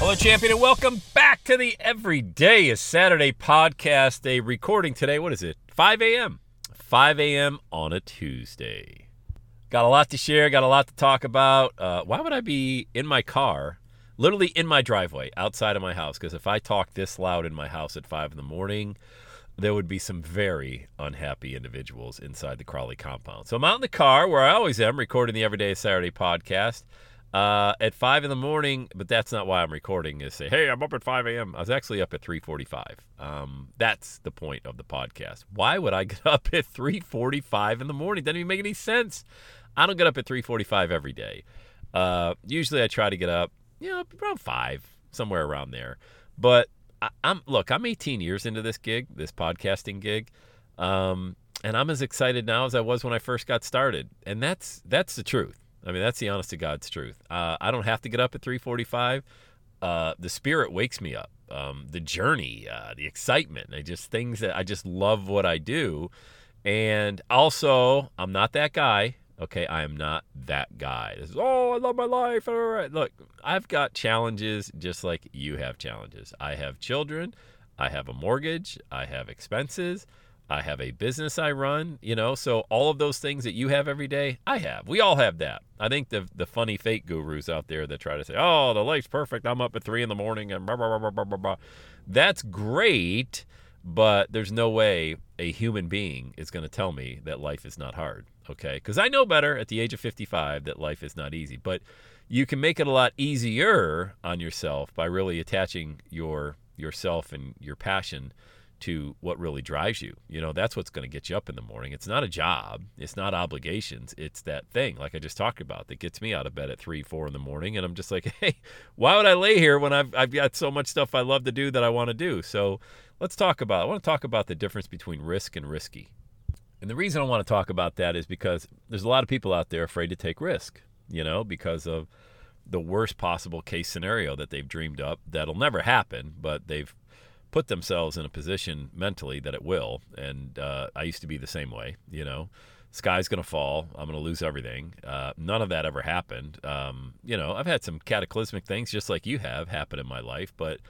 Hello, champion, and welcome back to the Everyday is Saturday podcast. A recording today, what is it? 5 a.m. 5 a.m. on a Tuesday. Got a lot to share, got a lot to talk about. Uh, why would I be in my car, literally in my driveway, outside of my house? Because if I talk this loud in my house at 5 in the morning, there would be some very unhappy individuals inside the Crowley compound. So I'm out in the car, where I always am, recording the Everyday Saturday podcast. Uh, at five in the morning, but that's not why I'm recording. Is say, hey, I'm up at 5 a.m. I was actually up at 3:45. Um, that's the point of the podcast. Why would I get up at 3:45 in the morning? Doesn't even make any sense. I don't get up at 3:45 every day. Uh, usually I try to get up, you know, around five, somewhere around there. But I, am look, I'm 18 years into this gig, this podcasting gig. Um, and I'm as excited now as I was when I first got started, and that's that's the truth. I mean, that's the honest to God's truth. Uh, I don't have to get up at 3:45. Uh, the spirit wakes me up. Um, the journey, uh, the excitement, I just things that I just love what I do, and also I'm not that guy. Okay, I am not that guy. This is, oh, I love my life. All right, look, I've got challenges just like you have challenges. I have children. I have a mortgage. I have expenses. I have a business I run, you know, so all of those things that you have every day, I have. We all have that. I think the the funny fake gurus out there that try to say, "Oh, the life's perfect. I'm up at three in the morning and blah blah blah blah blah blah." That's great, but there's no way a human being is going to tell me that life is not hard. Okay, because I know better at the age of 55 that life is not easy, but you can make it a lot easier on yourself by really attaching your yourself and your passion to what really drives you. You know, that's what's going to get you up in the morning. It's not a job, it's not obligations. It's that thing, like I just talked about, that gets me out of bed at three, four in the morning. And I'm just like, hey, why would I lay here when I've, I've got so much stuff I love to do that I want to do? So let's talk about, I want to talk about the difference between risk and risky. And the reason I want to talk about that is because there's a lot of people out there afraid to take risk, you know, because of the worst possible case scenario that they've dreamed up that'll never happen, but they've put themselves in a position mentally that it will. And uh, I used to be the same way, you know. Sky's going to fall. I'm going to lose everything. Uh, none of that ever happened. Um, you know, I've had some cataclysmic things just like you have happen in my life, but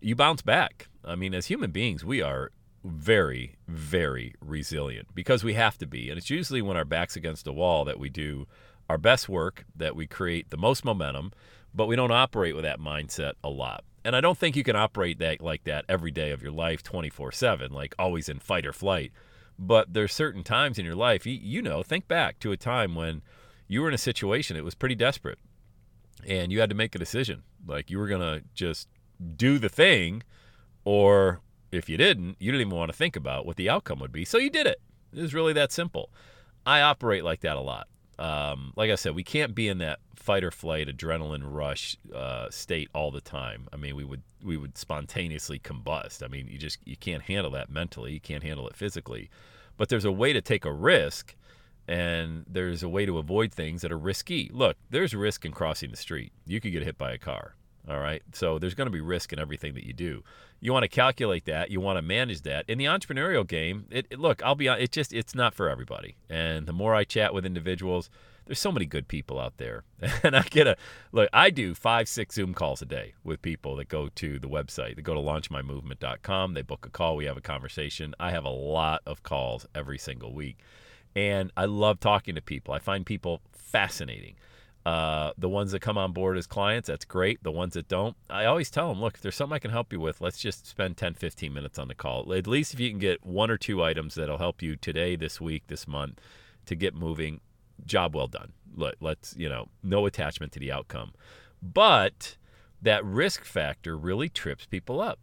you bounce back. I mean, as human beings, we are very, very resilient because we have to be. And it's usually when our back's against a wall that we do our best work, that we create the most momentum, but we don't operate with that mindset a lot. And I don't think you can operate that like that every day of your life 24/7, like always in fight or flight. But there's certain times in your life, you, you know, think back to a time when you were in a situation it was pretty desperate and you had to make a decision. Like you were going to just do the thing or if you didn't, you didn't even want to think about what the outcome would be. So you did it. It was really that simple. I operate like that a lot um, like I said, we can't be in that fight or flight adrenaline rush uh, state all the time. I mean, we would we would spontaneously combust. I mean, you just you can't handle that mentally. You can't handle it physically. But there's a way to take a risk, and there's a way to avoid things that are risky. Look, there's risk in crossing the street. You could get hit by a car. All right. So there's going to be risk in everything that you do. You want to calculate that. You want to manage that. In the entrepreneurial game, it, it, look, I'll be honest, it just it's not for everybody. And the more I chat with individuals, there's so many good people out there. And I get a look, I do five, six Zoom calls a day with people that go to the website. They go to launchmymovement.com, they book a call, we have a conversation. I have a lot of calls every single week. And I love talking to people. I find people fascinating. Uh, the ones that come on board as clients, that's great. The ones that don't, I always tell them, look, if there's something I can help you with, let's just spend 10, 15 minutes on the call. At least if you can get one or two items that'll help you today, this week, this month to get moving, job well done. Let, let's, you know, no attachment to the outcome. But that risk factor really trips people up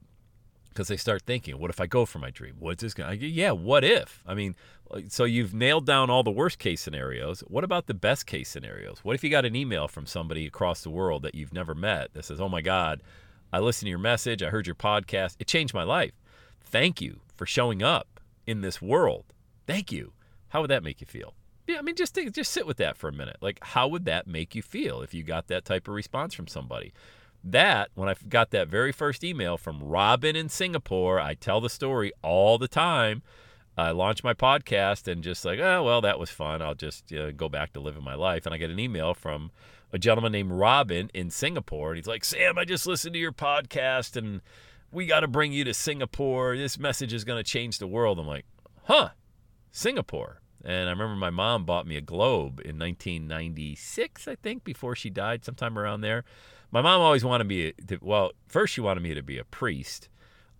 because they start thinking, what if I go for my dream? What's this going to, yeah, what if? I mean, so you've nailed down all the worst case scenarios. What about the best case scenarios? What if you got an email from somebody across the world that you've never met that says, oh my God, I listened to your message, I heard your podcast, it changed my life. Thank you for showing up in this world. Thank you. How would that make you feel? Yeah, I mean, just think, just sit with that for a minute. Like, how would that make you feel if you got that type of response from somebody? That, when I got that very first email from Robin in Singapore, I tell the story all the time. I launched my podcast and just like, oh, well, that was fun. I'll just you know, go back to living my life. And I get an email from a gentleman named Robin in Singapore. And he's like, Sam, I just listened to your podcast and we got to bring you to Singapore. This message is going to change the world. I'm like, huh, Singapore. And I remember my mom bought me a globe in 1996, I think, before she died, sometime around there. My mom always wanted me to, well, first she wanted me to be a priest.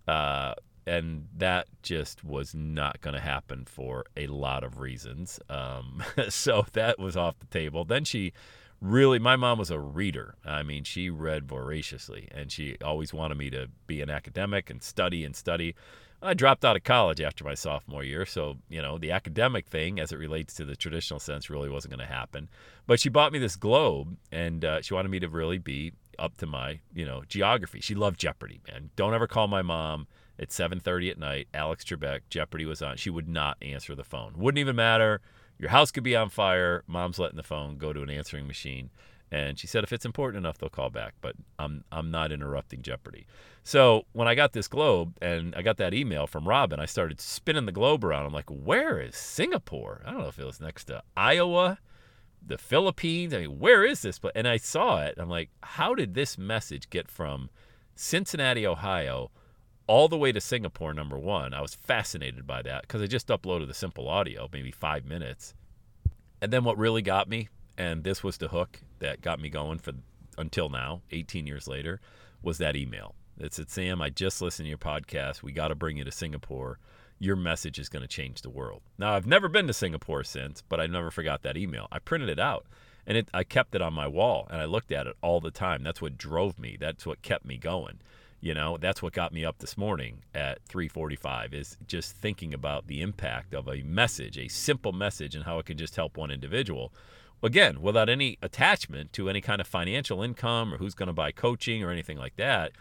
Uh, and that just was not going to happen for a lot of reasons. Um, so that was off the table. Then she really, my mom was a reader. I mean, she read voraciously, and she always wanted me to be an academic and study and study. I dropped out of college after my sophomore year, so you know the academic thing, as it relates to the traditional sense, really wasn't going to happen. But she bought me this globe, and uh, she wanted me to really be up to my, you know, geography. She loved Jeopardy, man. Don't ever call my mom at 7:30 at night. Alex Trebek, Jeopardy was on. She would not answer the phone. Wouldn't even matter. Your house could be on fire. Mom's letting the phone go to an answering machine. And she said if it's important enough, they'll call back. But I'm I'm not interrupting Jeopardy. So when I got this globe and I got that email from Robin, I started spinning the globe around. I'm like, where is Singapore? I don't know if it was next to Iowa, the Philippines. I mean, where is this? But and I saw it. I'm like, how did this message get from Cincinnati, Ohio, all the way to Singapore, number one. I was fascinated by that because I just uploaded the simple audio, maybe five minutes. And then what really got me, and this was the hook that got me going for until now, 18 years later, was that email. It said, Sam, I just listened to your podcast. We got to bring you to Singapore. Your message is going to change the world. Now, I've never been to Singapore since, but I never forgot that email. I printed it out and it, I kept it on my wall and I looked at it all the time. That's what drove me. That's what kept me going you know that's what got me up this morning at 3:45 is just thinking about the impact of a message a simple message and how it can just help one individual. Again without any attachment to any kind of financial income or who's going to buy coaching or anything like that.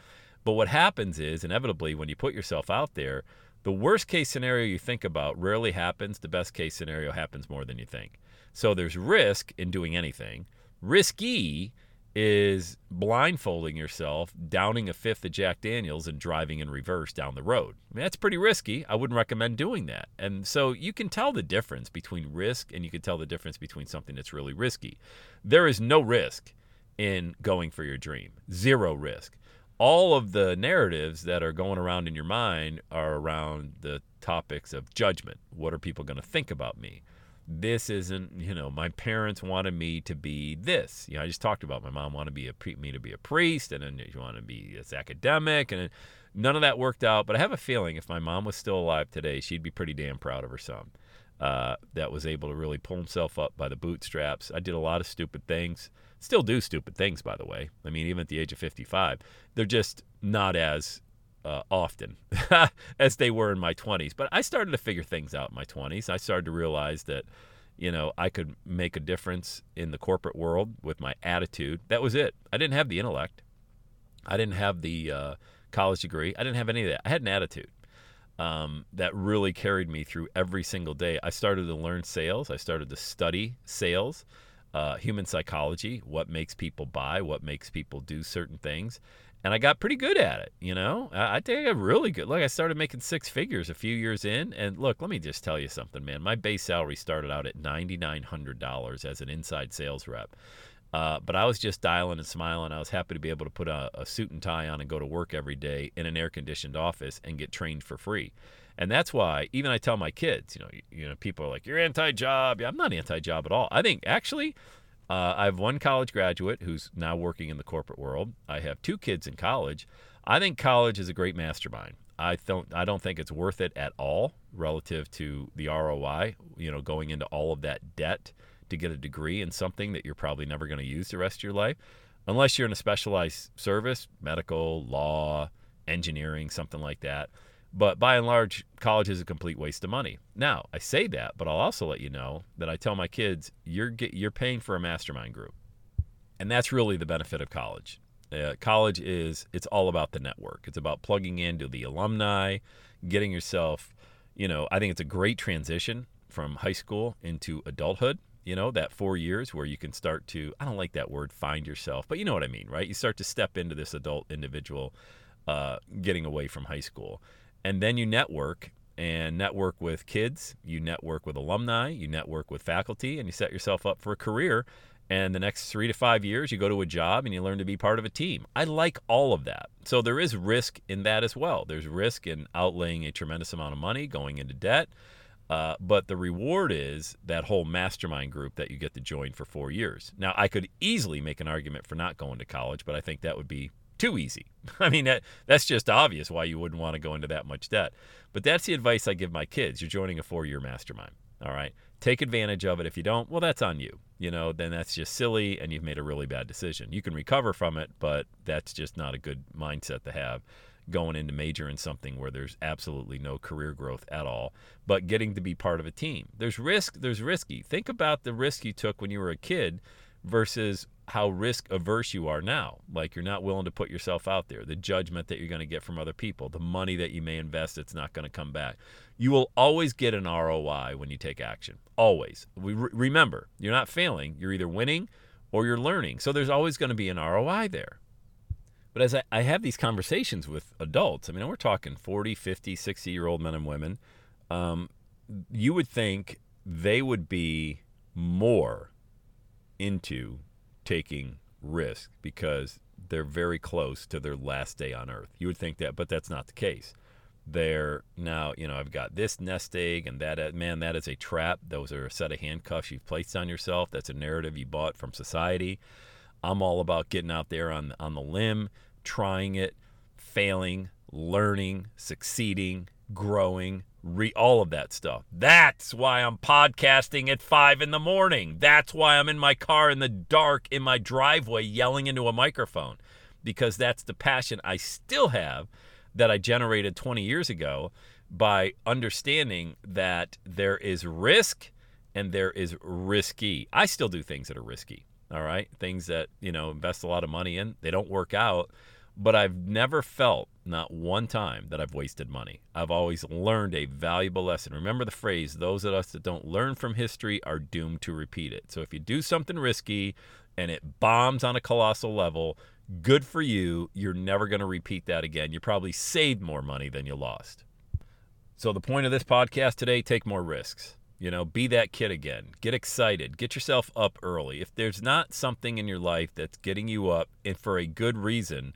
But what happens is inevitably when you put yourself out there the worst case scenario you think about rarely happens. The best case scenario happens more than you think. So there's risk in doing anything. Risky is blindfolding yourself, downing a fifth of Jack Daniels, and driving in reverse down the road. I mean, that's pretty risky. I wouldn't recommend doing that. And so you can tell the difference between risk and you can tell the difference between something that's really risky. There is no risk in going for your dream, zero risk. All of the narratives that are going around in your mind are around the topics of judgment. What are people going to think about me? This isn't you know my parents wanted me to be this. You know i just talked about my mom wanted me, a, me to be a priest and then she wanted to be this academic and none of that worked out. But i have a feeling if my mom was still alive today she'd be pretty damn proud of her son uh, that was able to really pull himself up by the bootstraps. I did a lot of stupid things. Still do stupid things by the way. I mean even at the age of 55 they're just not as uh, often as they were in my 20s. But I started to figure things out in my 20s. I started to realize that, you know, I could make a difference in the corporate world with my attitude. That was it. I didn't have the intellect, I didn't have the uh, college degree, I didn't have any of that. I had an attitude. Um, that really carried me through every single day. I started to learn sales. I started to study sales, uh, human psychology, what makes people buy, what makes people do certain things and I got pretty good at it. You know, I, I think I got really good. Look, I started making six figures a few years in, and look, let me just tell you something, man. My base salary started out at ninety nine hundred dollars as an inside sales rep. Uh, but I was just dialing and smiling. I was happy to be able to put a, a suit and tie on and go to work every day in an air conditioned office and get trained for free. And that's why even I tell my kids, you know, you, you know, people are like, "You're anti-job." Yeah, I'm not anti-job at all. I think actually Uh, I have one college graduate who's now working in the corporate world. I have two kids in college. I think college is a great mastermind. I don't I don't think it's worth it at all relative to the ROI, you know, going into all of that debt to get a degree in something that you're probably never going to use the rest of your life unless you're in a specialized service, medical, law, engineering, something like that. But by and large, college is a complete waste of money. Now, I say that, but I'll also let you know that I tell my kids, you're you're paying for a mastermind group. And that's really the benefit of college. Uh, college is it's all about the network. It's about plugging into the alumni, getting yourself, you know, I think it's a great transition from high school into adulthood. You know, that 4 years where you can start to I don't like that word find yourself, but you know what I mean, right? You start to step into this adult individual uh, getting away from high school. And then you network and network with kids, you network with alumni, you network with faculty, and you set yourself up for a career. And the next three to five years you go to a job and you learn to be part of a team. I like all of that. So there is risk in that as well. There's risk in outlaying a tremendous amount of money going into debt. Uh, but the reward is that whole mastermind group that you get to join for four years. Now i could easily make an argument for not going to college but i think that would be too easy i mean that, that's just obvious why you wouldn't want to go into that much debt but that's the advice i give my kids you're joining a four-year mastermind all right take advantage of it if you don't well that's on you you know, then that's just silly and you've made a really bad decision. You can recover from it, but that's just not a good mindset to have going into major in something where there's absolutely no career growth at all, but getting to be part of a team. There's risk, there's risky. Think about the risk you took when you were a kid versus how risk averse you are now. Like you're not willing to put yourself out there, the judgment that you're going to get from other people, the money that you may invest that's not going to come back. You will always get an ROI when you take action. Always. We re- remember, you're not failing, you're either winning or you're learning. So there's always going to be an ROI there. But as I, I have these conversations with adults, I mean, we're talking 40, 50, 60 year old men and women, um, you would think they would be more into taking risk because they're very close to their last day on earth. You would think that, but that's not the case. They're now, you know, I've got this nest egg and that, uh, man, that is a trap. Those are a set of handcuffs you've placed on yourself. That's a narrative you bought from society. I'm all about getting out there on, on the limb, trying it, failing, learning, succeeding, growing, re all of that stuff. That's why I'm podcasting at five in the morning. That's why I'm in my car in the dark in my driveway yelling into a microphone because that's the passion I still have that I generated 20 years ago by understanding that there is risk and there is risky. I still do things that are risky. All right. Things that, you know, invest a lot of money in, they don't work out but I've never felt, not one time, that I've wasted money. I've always learned a valuable lesson. Remember the phrase those of us that don't learn from history are doomed to repeat it. So if you do something risky and it bombs on a colossal level, good for you. You're never going to repeat that again. You probably saved more money than you lost. So the point of this podcast today take more risks. You know, be that kid again. Get excited. Get yourself up early. If there's not something in your life that's getting you up and for a good reason,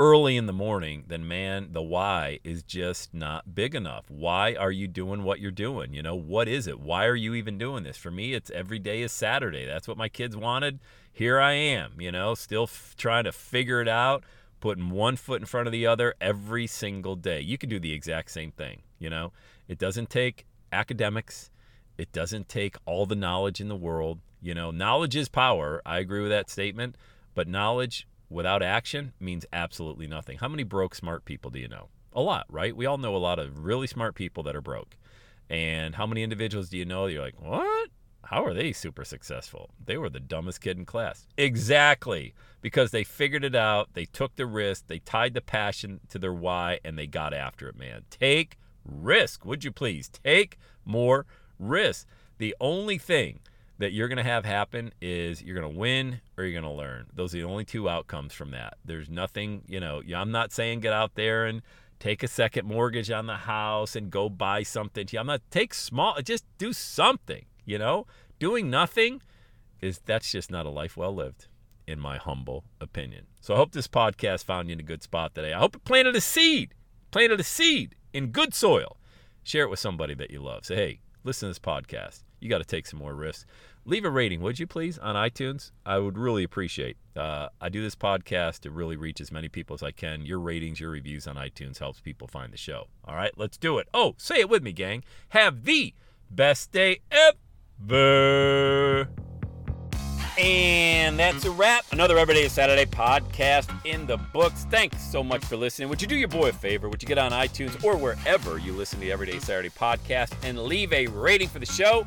early in the morning, then man, the why is just not big enough. Why are you doing what you're doing? You know, what is it? Why are you even doing this? For me, it's every day is Saturday. That's what my kids wanted. Here I am, you know, still f- trying to figure it out, putting one foot in front of the other every single day. You can do the exact same thing, you know. It doesn't take academics. It doesn't take all the knowledge in the world. You know, knowledge is power. I agree with that statement, but knowledge without action means absolutely nothing. How many broke smart people do you know? A lot, right? We all know a lot of really smart people that are broke. And how many individuals do you know you're like, what? How are they super successful? They were the dumbest kid in class. Exactly. Because they figured it out, they took the risk, they tied the passion to their why, and they got after it, man. Take risk, would you please? Take more risk. The only thing that you're going to have happen is you're going to win or you're going to learn. Those are the only two outcomes from that. There's nothing, you know, I'm not saying get out there and take a second mortgage on the house and go buy something. I'm not take small, just do something, you know? Doing nothing is that's just not a life well lived in my humble opinion. So I hope this podcast found you in a good spot today. I hope it planted a seed, planted a seed in good soil. Share it with somebody that you love. Say, hey, listen to this podcast. You got to take some more risks. Leave a rating, would you please, on iTunes? I would really appreciate. Uh, I do this podcast to really reach as many people as I can. Your ratings, your reviews on iTunes helps people find the show. All right, let's do it. Oh, say it with me, gang. Have the best day ever. And that's a wrap. Another Everyday Saturday podcast in the books. Thanks so much for listening. Would you do your boy a favor? Would you get on iTunes or wherever you listen to Everyday Saturday podcast and leave a rating for the show?